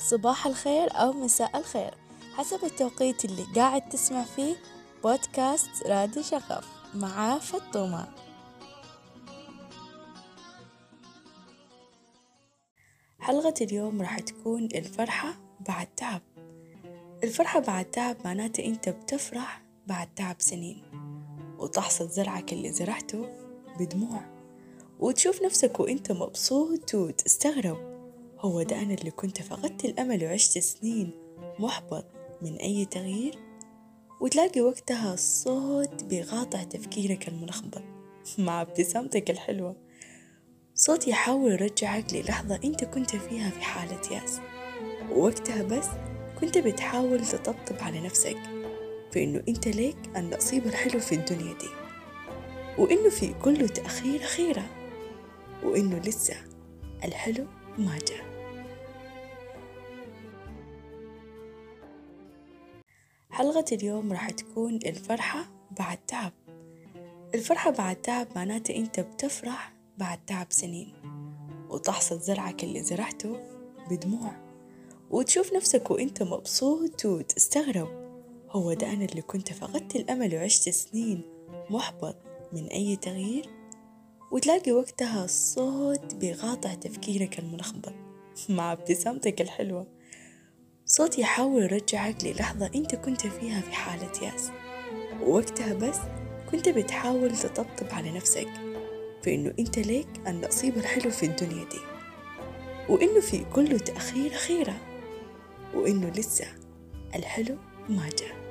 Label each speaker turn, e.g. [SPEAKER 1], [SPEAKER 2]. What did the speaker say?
[SPEAKER 1] صباح الخير أو مساء الخير. حسب التوقيت اللي قاعد تسمع فيه بودكاست رادي شغف مع فطومة حلقة اليوم راح تكون الفرحة بعد تعب. الفرحة بعد تعب معناته أنت بتفرح بعد تعب سنين وتحصد زرعك اللي زرعته بدموع وتشوف نفسك وأنت مبسوط وتستغرب. هو ده أنا اللي كنت فقدت الأمل وعشت سنين محبط من أي تغيير وتلاقي وقتها الصوت بيقاطع تفكيرك الملخبط مع ابتسامتك الحلوة. صوت يحاول يرجعك للحظة أنت كنت فيها في حالة يأس. ووقتها بس كنت بتحاول تطبطب على نفسك في إنه أنت ليك النصيب الحلو في الدنيا دي وإنه في كل تأخير خيرة وإنه لسه الحلو ما جاء. حلقة اليوم راح تكون الفرحة بعد تعب. الفرحة بعد تعب معناته أنت بتفرح بعد تعب سنين وتحصد زرعك اللي زرعته بدموع وتشوف نفسك وأنت مبسوط وتستغرب. هو ده أنا اللي كنت فقدت الأمل وعشت سنين محبط من أي تغيير؟ وتلاقي وقتها الصوت بيقاطع تفكيرك الملخبط مع ابتسامتك الحلوة. صوت يحاول يرجعك للحظة أنت كنت فيها في حالة يأس. ووقتها بس كنت بتحاول تطبطب على نفسك في إنه أنت ليك النصيب الحلو في الدنيا دي. وإنه في كل تأخير خيرة. وإنه لسه الحلو ما جاء.